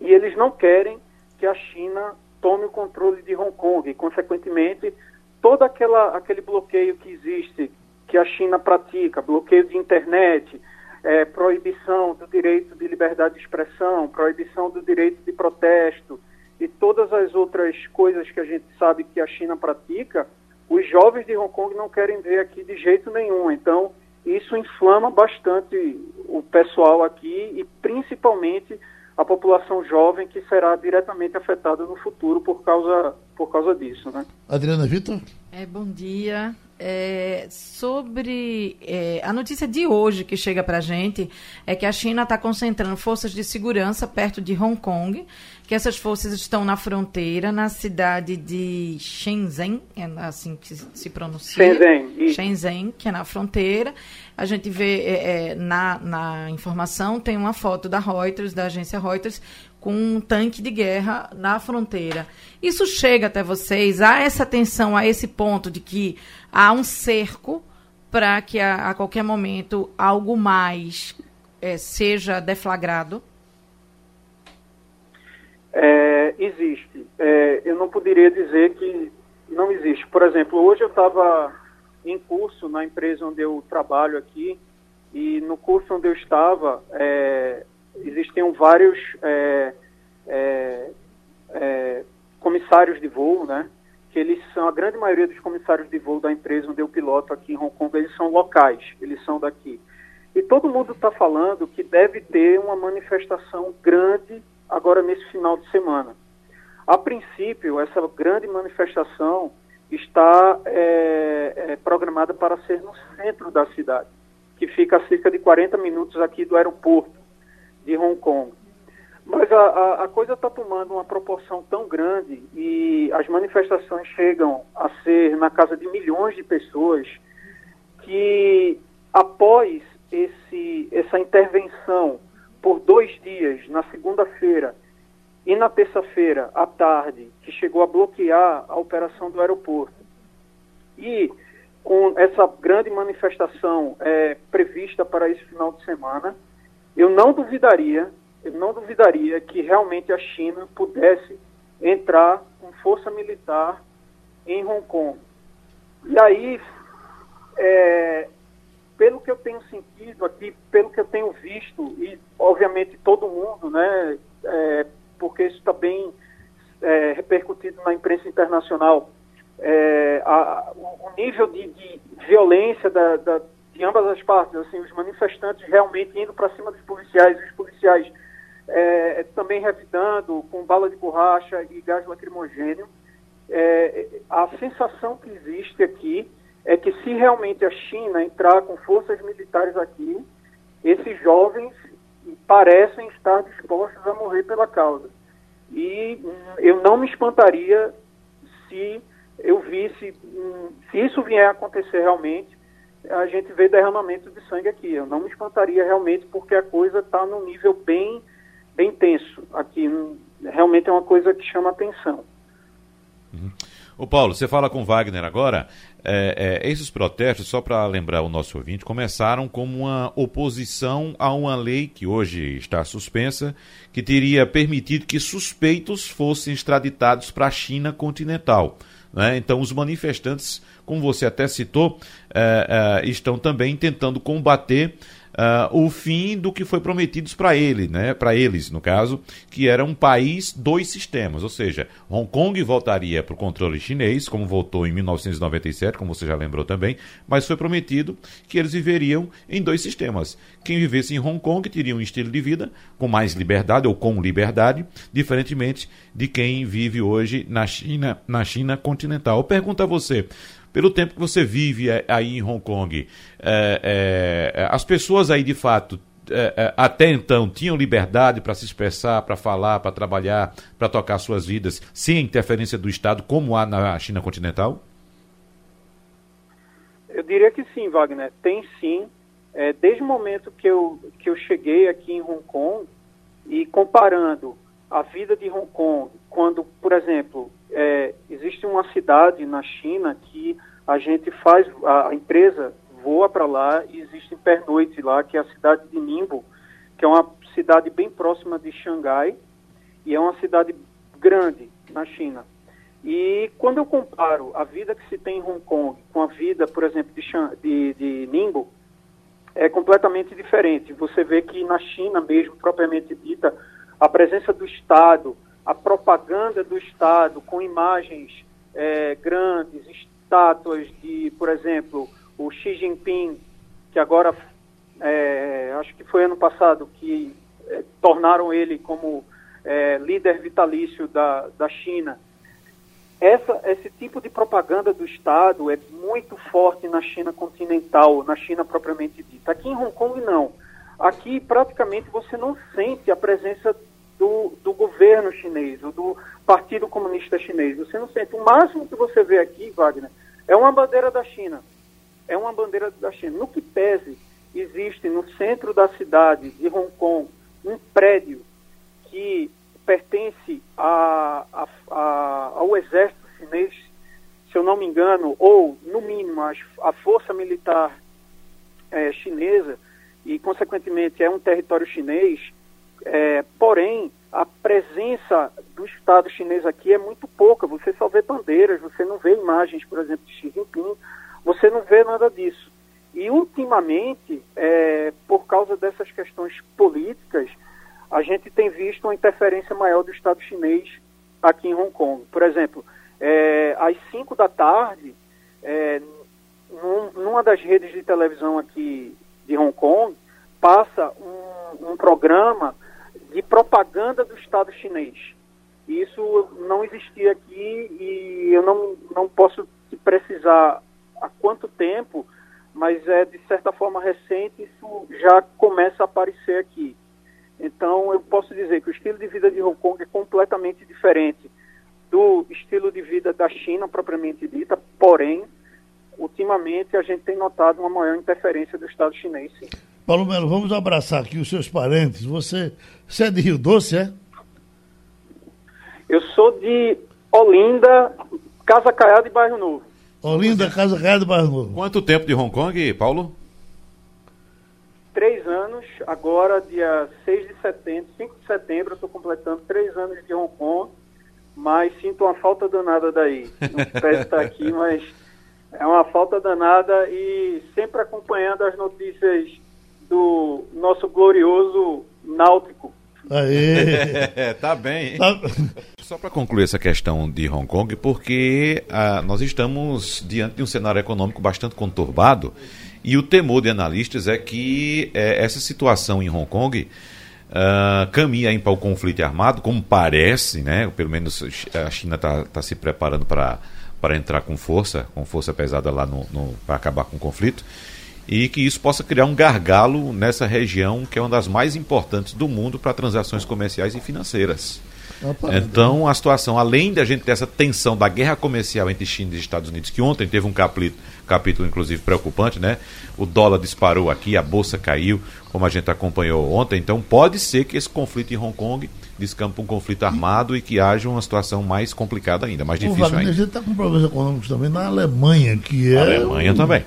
e eles não querem que a China tome o controle de Hong Kong e, consequentemente, todo aquela, aquele bloqueio que existe, que a China pratica, bloqueio de internet, é, proibição do direito de liberdade de expressão, proibição do direito de protesto e todas as outras coisas que a gente sabe que a China pratica, os jovens de Hong Kong não querem ver aqui de jeito nenhum. Então, isso inflama bastante o pessoal aqui e principalmente a população jovem que será diretamente afetada no futuro por causa, por causa disso. Né? Adriana Vitor? É, bom dia. É, sobre é, a notícia de hoje que chega para a gente é que a China está concentrando forças de segurança perto de Hong Kong, que essas forças estão na fronteira, na cidade de Shenzhen, é assim que se pronuncia. Shenzhen. Shenzhen, que é na fronteira. A gente vê é, é, na, na informação, tem uma foto da Reuters, da agência Reuters, com um tanque de guerra na fronteira. Isso chega até vocês? Há essa tensão a esse ponto de que há um cerco para que a, a, qualquer momento algo mais é, seja deflagrado? É, existe. É, eu não poderia dizer que não existe. Por exemplo, hoje eu estava em curso na empresa onde eu trabalho aqui e no curso onde eu estava é, existiam vários é, é, comissários de voo, né? Que eles são, a grande maioria dos comissários de voo da empresa onde eu piloto aqui em Hong Kong, eles são locais, eles são daqui. E todo mundo está falando que deve ter uma manifestação grande agora nesse final de semana. A princípio, essa grande manifestação está é, é, programada para ser no centro da cidade, que fica a cerca de 40 minutos aqui do aeroporto de Hong Kong. Mas a, a, a coisa está tomando uma proporção tão grande e as manifestações chegam a ser na casa de milhões de pessoas que após esse, essa intervenção por dois dias, na segunda-feira e na terça-feira à tarde, que chegou a bloquear a operação do aeroporto. E com essa grande manifestação é, prevista para esse final de semana, eu não duvidaria, eu não duvidaria que realmente a China pudesse entrar com força militar em Hong Kong. E aí, é, pelo que eu tenho sentido aqui, pelo que eu tenho visto, e obviamente todo mundo, né, é, porque isso está bem é, repercutido na imprensa internacional, é, a, o nível de, de violência da, da, de ambas as partes, assim, os manifestantes realmente indo para cima dos policiais, os policiais é, também revidando com bala de borracha e gás lacrimogênio. É, a sensação que existe aqui é que se realmente a China entrar com forças militares aqui, esses jovens parecem estar dispostos a morrer pela causa. E hum, eu não me espantaria se eu visse, hum, se isso vier a acontecer realmente, a gente vê derramamento de sangue aqui. Eu não me espantaria realmente porque a coisa está num nível bem, bem tenso aqui. Hum, realmente é uma coisa que chama atenção. Uhum. Ô Paulo, você fala com Wagner agora. É, é, esses protestos, só para lembrar o nosso ouvinte, começaram como uma oposição a uma lei que hoje está suspensa, que teria permitido que suspeitos fossem extraditados para a China continental. Né? Então, os manifestantes, como você até citou, é, é estão também tentando combater uh, o fim do que foi prometido para ele, né? Para eles, no caso, que era um país dois sistemas, ou seja, Hong Kong voltaria para o controle chinês, como voltou em 1997, como você já lembrou também, mas foi prometido que eles viveriam em dois sistemas. Quem vivesse em Hong Kong teria um estilo de vida com mais liberdade ou com liberdade, diferentemente de quem vive hoje na China, na China continental. Eu pergunto a você, pelo tempo que você vive aí em Hong Kong, é, é, as pessoas aí de fato é, é até então tinham liberdade para se expressar, para falar, para trabalhar, para tocar suas vidas, sem interferência do Estado, como há na China continental? Eu diria que sim, Wagner. Tem sim. É, desde o momento que eu, que eu cheguei aqui em Hong Kong e comparando a vida de Hong Kong, quando, por exemplo, é, existe uma cidade na China que a gente faz, a, empresa voa para lá e existe pernoite lá, que é a cidade de Ningbo, que é uma cidade bem próxima de Xangai e é uma cidade grande na China. E quando eu comparo a vida que se tem em Hong Kong com a vida, por exemplo, de, de, de Ningbo, é completamente diferente. Você vê que na China mesmo, propriamente dita, a presença do Estado, a propaganda do Estado com imagens é, grandes, estátuas de, por exemplo, o Xi Jinping, que agora, é, acho que foi ano passado, que é, tornaram ele como é, líder vitalício da, da China. Essa, esse tipo de propaganda do Estado é muito forte na China continental, na China propriamente dita. Aqui em Hong Kong, não. Aqui, praticamente, você não sente a presença do, do governo chinês, ou do Partido Comunista Chinês. Você não sente. O máximo que você vê aqui, Wagner, é uma bandeira da China. É uma bandeira da China. No que pese, existe no centro da cidade de Hong Kong um prédio que pertence a, a, a, ao exército chinês, se eu não me engano, ou, no mínimo, a, força militar é, chinesa, e, consequentemente, é um território chinês, é, porém, a presença do Estado chinês aqui é muito pouca. Você só vê bandeiras, você não vê imagens, por exemplo, de Xi Jinping, você não vê nada disso. E, ultimamente, é, por causa dessas questões políticas, a gente tem visto uma interferência maior do Estado chinês aqui em Hong Kong. Por exemplo, é, às 5 da tarde, é, num, numa das redes de televisão aqui de Hong Kong, passa um, um programa de propaganda do Estado chinês. Isso não existia aqui e eu não, não posso precisar há quanto tempo, mas é de certa forma recente, isso já começa a aparecer aqui. Então eu posso dizer que o estilo de vida de Hong Kong é completamente diferente do estilo de vida da China propriamente dita, porém, ultimamente a gente tem notado uma maior interferência do Estado chinês. Sim. Paulo Melo, vamos abraçar aqui os seus parentes. Você, você é de Rio Doce, é? Eu sou de Olinda, Casa Caiada e Bairro Novo. Olinda, Casa Caiada e Bairro Novo. Quanto tempo de Hong Kong, Paulo? Três anos, agora dia 6 de setembro, 5 de setembro, eu estou completando três anos de Hong Kong, mas sinto uma falta danada daí. Não espero estar aqui, mas é uma falta danada e sempre acompanhando as notícias do nosso glorioso Náutico. Aê! <laughs> tá bem. Tá... Só para concluir essa questão de Hong Kong, porque ah, nós estamos diante de um cenário econômico bastante conturbado e o temor de analistas é que eh, essa situação em Hong Kong ah, caminha para o conflito armado, como parece, né? pelo menos a China está tá se preparando para entrar com força, com força pesada lá no, no para acabar com o conflito e que isso possa criar um gargalo nessa região que é uma das mais importantes do mundo para transações comerciais e financeiras. Opa, então, a situação, além da gente ter essa tensão da guerra comercial entre China e Estados Unidos, que ontem teve um capítulo, capítulo inclusive preocupante, né? O dólar disparou aqui, a bolsa caiu, como a gente acompanhou ontem. Então, pode ser que esse conflito em Hong Kong descampe um conflito armado e, que haja uma situação mais complicada ainda, mais difícil Wagner, ainda. A gente está com problemas econômicos também na Alemanha, que é. A Alemanha também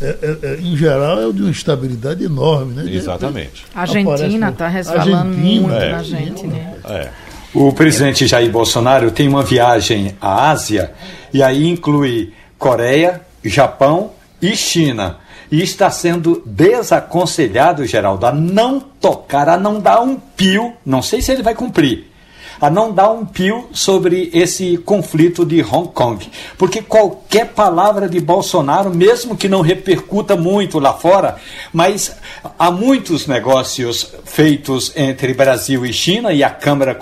é, é, é, em geral, é de uma estabilidade enorme. Né? Exatamente. A Argentina está resvalando Argentina, muito é. na gente. Né? É. O presidente Jair Bolsonaro tem uma viagem à Ásia e aí inclui Coreia, Japão e China. E está sendo desaconselhado, Geraldo, a não tocar, a não dar um pio, não sei se ele vai cumprir, a não dar um pio sobre esse conflito de Hong Kong. Porque qualquer palavra de Bolsonaro, mesmo que não repercuta muito lá fora, mas há muitos negócios feitos entre Brasil e China, e a Câmara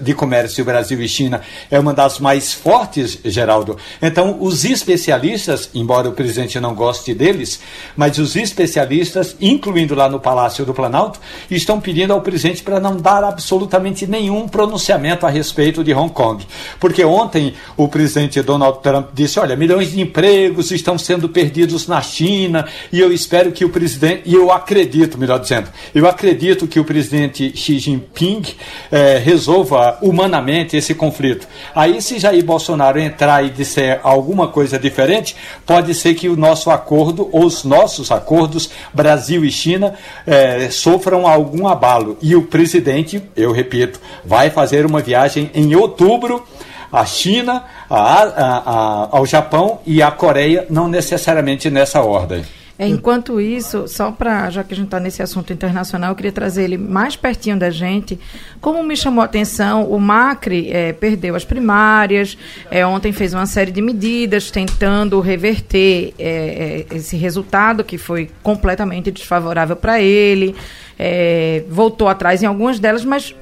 de Comércio Brasil e China é uma das mais fortes, Geraldo. Então, os especialistas, embora o presidente não goste deles, mas os especialistas, incluindo lá no Palácio do Planalto, estão pedindo ao presidente para não dar absolutamente nenhum pronunciamento pronunciamento a respeito de Hong Kong. Porque ontem o presidente Donald Trump disse: olha, milhões de empregos estão sendo perdidos na China e eu espero que o presidente, e eu acredito, melhor dizendo, eu acredito que o presidente Xi Jinping eh, resolva humanamente esse conflito. Aí, se Jair Bolsonaro entrar e disser alguma coisa diferente, pode ser que o nosso acordo, ou os nossos acordos, Brasil e China, eh, sofram algum abalo. E o presidente, eu repito, vai fazer uma viagem em outubro à China, ao Japão e à Coreia, não necessariamente nessa ordem. Enquanto isso, só para, já que a gente está nesse assunto internacional, eu queria trazer ele mais pertinho da gente. Como me chamou a atenção, o Macri é, perdeu as primárias, é, ontem fez uma série de medidas tentando reverter é, é esse resultado que foi completamente desfavorável para ele. É, voltou atrás em algumas delas, mas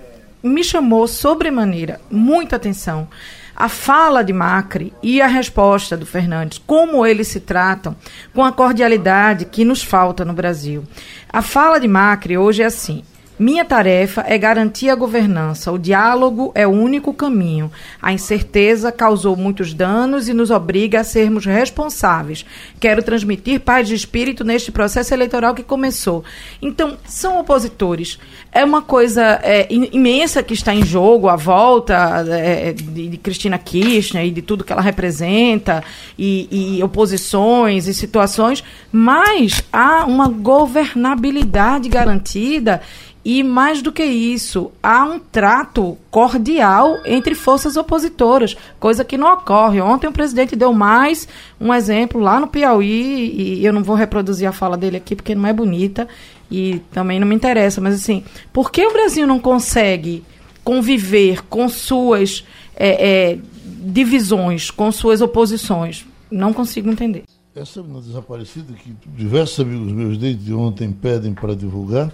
me chamou sobremaneira muita atenção a fala de Macri e a resposta do Fernandes, como eles se tratam, com a cordialidade que nos falta no Brasil. A fala de Macri hoje é assim: minha tarefa é garantir a governança. O diálogo é o único caminho. A incerteza causou muitos danos e nos obriga a sermos responsáveis. Quero transmitir paz de espírito neste processo eleitoral que começou. Então, são opositores. É uma coisa é, imensa que está em jogo, a volta é, de, de, Cristina Kirchner e de tudo que ela representa, e, e oposições e situações, mas há uma governabilidade garantida e mais do que isso, há um trato cordial entre forças opositoras, coisa que não ocorre. Ontem o presidente deu mais um exemplo lá no Piauí, e eu não vou reproduzir a fala dele aqui porque não é bonita e também não me interessa, mas assim, por que o Brasil não consegue conviver com suas é, é, divisões, com suas oposições. Não consigo entender. Essa menina desaparecida que diversos amigos meus desde ontem pedem para divulgar.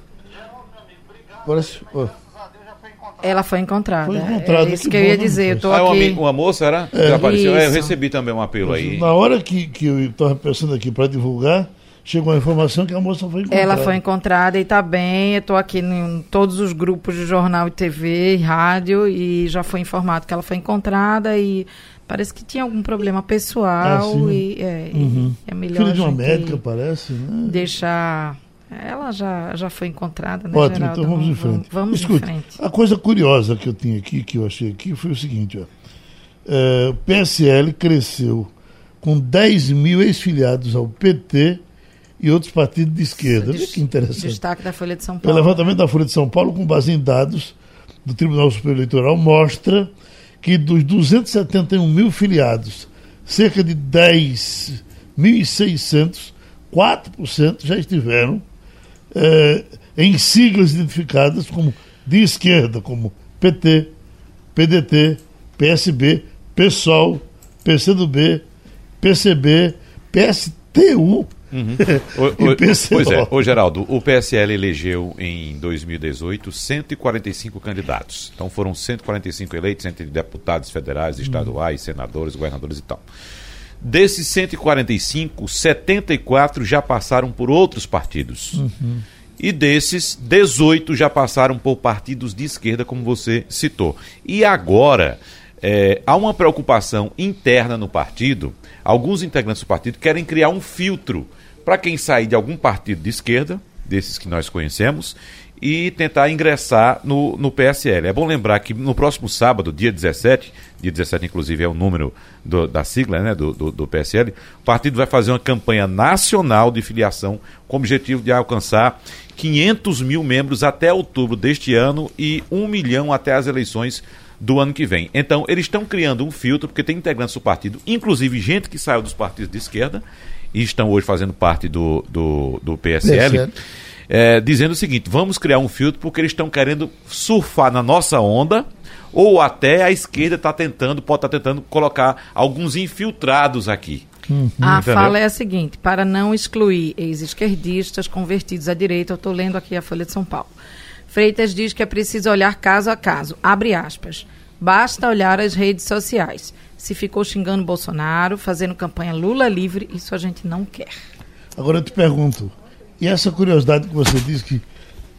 Parece. Ó, Ela foi encontrada. Foi encontrada, É isso que que, eu ia dizer. Eu tô Ah, uma, aqui. uma moça era? que apareceu? É, eu recebi também um apelo aí. na hora que, que eu estava pensando aqui para divulgar, chegou a informação que a moça foi encontrada. Ela foi encontrada e está bem. Eu estou aqui em todos os grupos de jornal e TV e rádio e já foi informado que ela foi encontrada e parece que tinha algum problema pessoal Ah, e, é, e Uhum. é melhor Filha de uma médica, parece, né? deixar. Ela já, já foi encontrada, né, Ótimo, Geraldo? então vamos em frente. Vamos, Escute, em frente. a coisa curiosa que eu tinha aqui, que eu achei aqui, foi o seguinte, ó. É, o PSL cresceu com 10 mil ex-filiados ao PT e outros partidos de esquerda. Olha que interessante. Destaque da Folha de São O Paulo. levantamento da Folha de São Paulo, com base em dados do Tribunal Superior Eleitoral, mostra que dos 271 mil filiados, cerca de 10.600, 4% já estiveram eh, em siglas identificadas como de esquerda, como PT, PDT, PSB, PSOL, PCdoB, PCB, PSTU O- <laughs> e o- pois é, ô Geraldo, o PSL elegeu em 2018 145 candidatos. Então foram 145 eleitos entre deputados federais, estaduais, senadores, governadores e tal. Desses 145, 74 já passaram por outros partidos. E desses, 18 já passaram por partidos de esquerda, como você citou. E agora, é, há uma preocupação interna no partido. Alguns integrantes do partido querem criar um filtro para quem sair de algum partido de esquerda, desses que nós conhecemos, e tentar ingressar no, no PSL. É bom lembrar que no próximo sábado, dia 17, dia 17 inclusive é o número do- da sigla né, do, do, do PSL, o partido vai fazer uma campanha nacional de filiação com o objetivo de alcançar 500 mil membros até outubro deste ano e 1 milhão até as eleições do ano que vem. Então, eles estão criando um filtro, porque tem integrantes do partido, inclusive gente que saiu dos partidos de esquerda, e estão hoje fazendo parte do, do, do PSL, PSL. É, dizendo o seguinte: vamos criar um filtro porque eles estão querendo surfar na nossa onda, ou até a esquerda está tentando, pode estar tentando colocar alguns infiltrados aqui. A Entendeu? fala é a seguinte: para não excluir ex-esquerdistas convertidos à direita, eu estou lendo aqui a Folha de São Paulo. Freitas diz que é preciso olhar caso a caso. Abre aspas. Basta olhar as redes sociais. Se ficou xingando Bolsonaro, fazendo campanha Lula livre, isso a gente não quer. Agora eu te pergunto, e essa curiosidade que você disse que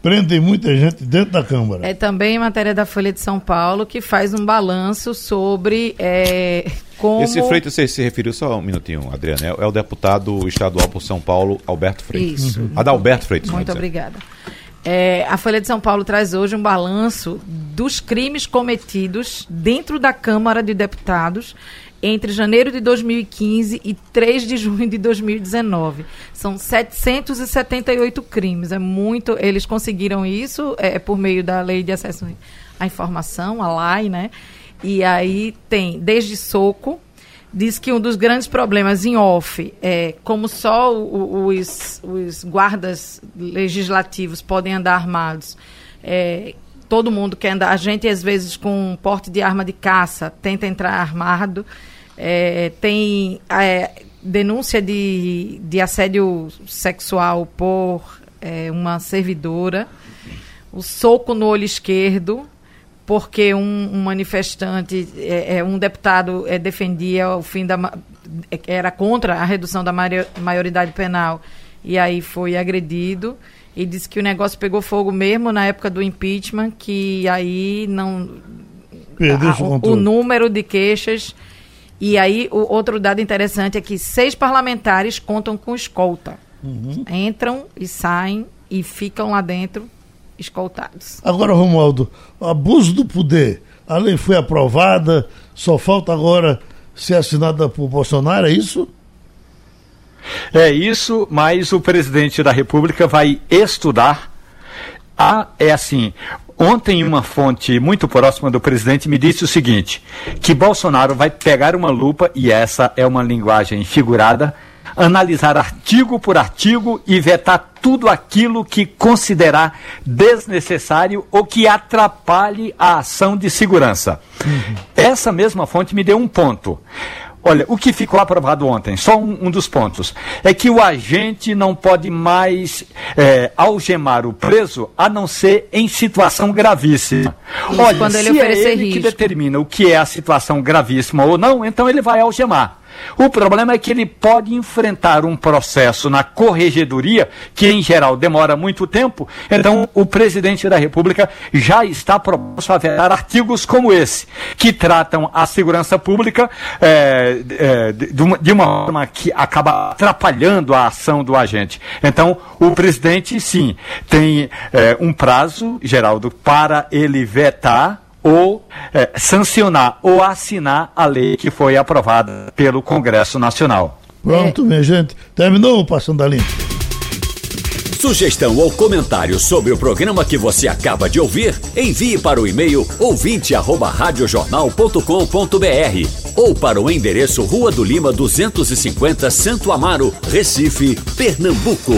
prendem muita gente dentro da Câmara? É também matéria da Folha de São Paulo que faz um balanço sobre é, como. Esse Freitas, você se referiu só um minutinho, Adriana, é, é o deputado estadual por São Paulo, Alberto Freitas. Isso. Adalberto Freitas. Muito obrigada. É, a Folha de São Paulo traz hoje um balanço dos crimes cometidos dentro da Câmara de Deputados entre janeiro de 2015 e 3 de junho de 2019. São 778 crimes. É muito. Eles conseguiram isso é, por meio da Lei de Acesso à Informação, a LAI, né? E aí tem desde soco, diz que um dos grandes problemas em off é como só o- o- os, os guardas legislativos podem andar armados. é, todo mundo quer andar. A gente, às vezes, com um porte de arma de caça, tenta entrar armado. É, tem é, denúncia de, de assédio sexual por é, uma servidora. O soco no olho esquerdo porque um, um manifestante, é, é, um deputado é, defendia o fim da. é, era contra a redução da maioridade penal e aí foi agredido e disse que o negócio pegou fogo mesmo na época do impeachment, que aí não. A- o, o número de queixas. E aí, o outro dado interessante é que seis parlamentares contam com escolta. Entram e saem e ficam lá dentro escoltados. Agora, Romualdo, abuso do poder. A lei foi aprovada, só falta agora ser assinada por Bolsonaro, é isso? É isso, mas o presidente da República vai estudar. Ah, é assim. Ontem, uma fonte muito próxima do presidente me disse o seguinte: que Bolsonaro vai pegar uma lupa, e essa é uma linguagem figurada, analisar artigo por artigo e vetar tudo aquilo que considerar desnecessário ou que atrapalhe a ação de segurança. Uhum. Essa mesma fonte me deu um ponto. Olha, o que ficou aprovado ontem, só um, um, dos pontos, é que o agente não pode mais é, algemar o preso a não ser em situação gravíssima. Isso, Olha, se ele é ele risco. que determina o que é a situação gravíssima ou não, então ele vai algemar. O problema é que ele pode enfrentar um processo na corregedoria, que em geral demora muito tempo. Então, o presidente da República já está proposto a vetar artigos como esse, que tratam a segurança pública é, é, de, uma, de uma forma que acaba atrapalhando a ação do agente. Então, o presidente, sim, tem é, um prazo, Geraldo, para ele vetar ou é, sancionar ou assinar a lei que foi aprovada pelo Congresso Nacional. Pronto, é. minha gente. Terminou o Passando a Limpo. Sugestão ou comentário sobre o programa que você acaba de ouvir, envie para o e-mail ouvinte@radiojornal.com.br ou para o endereço Rua do Lima 250, Santo Amaro, Recife, Pernambuco.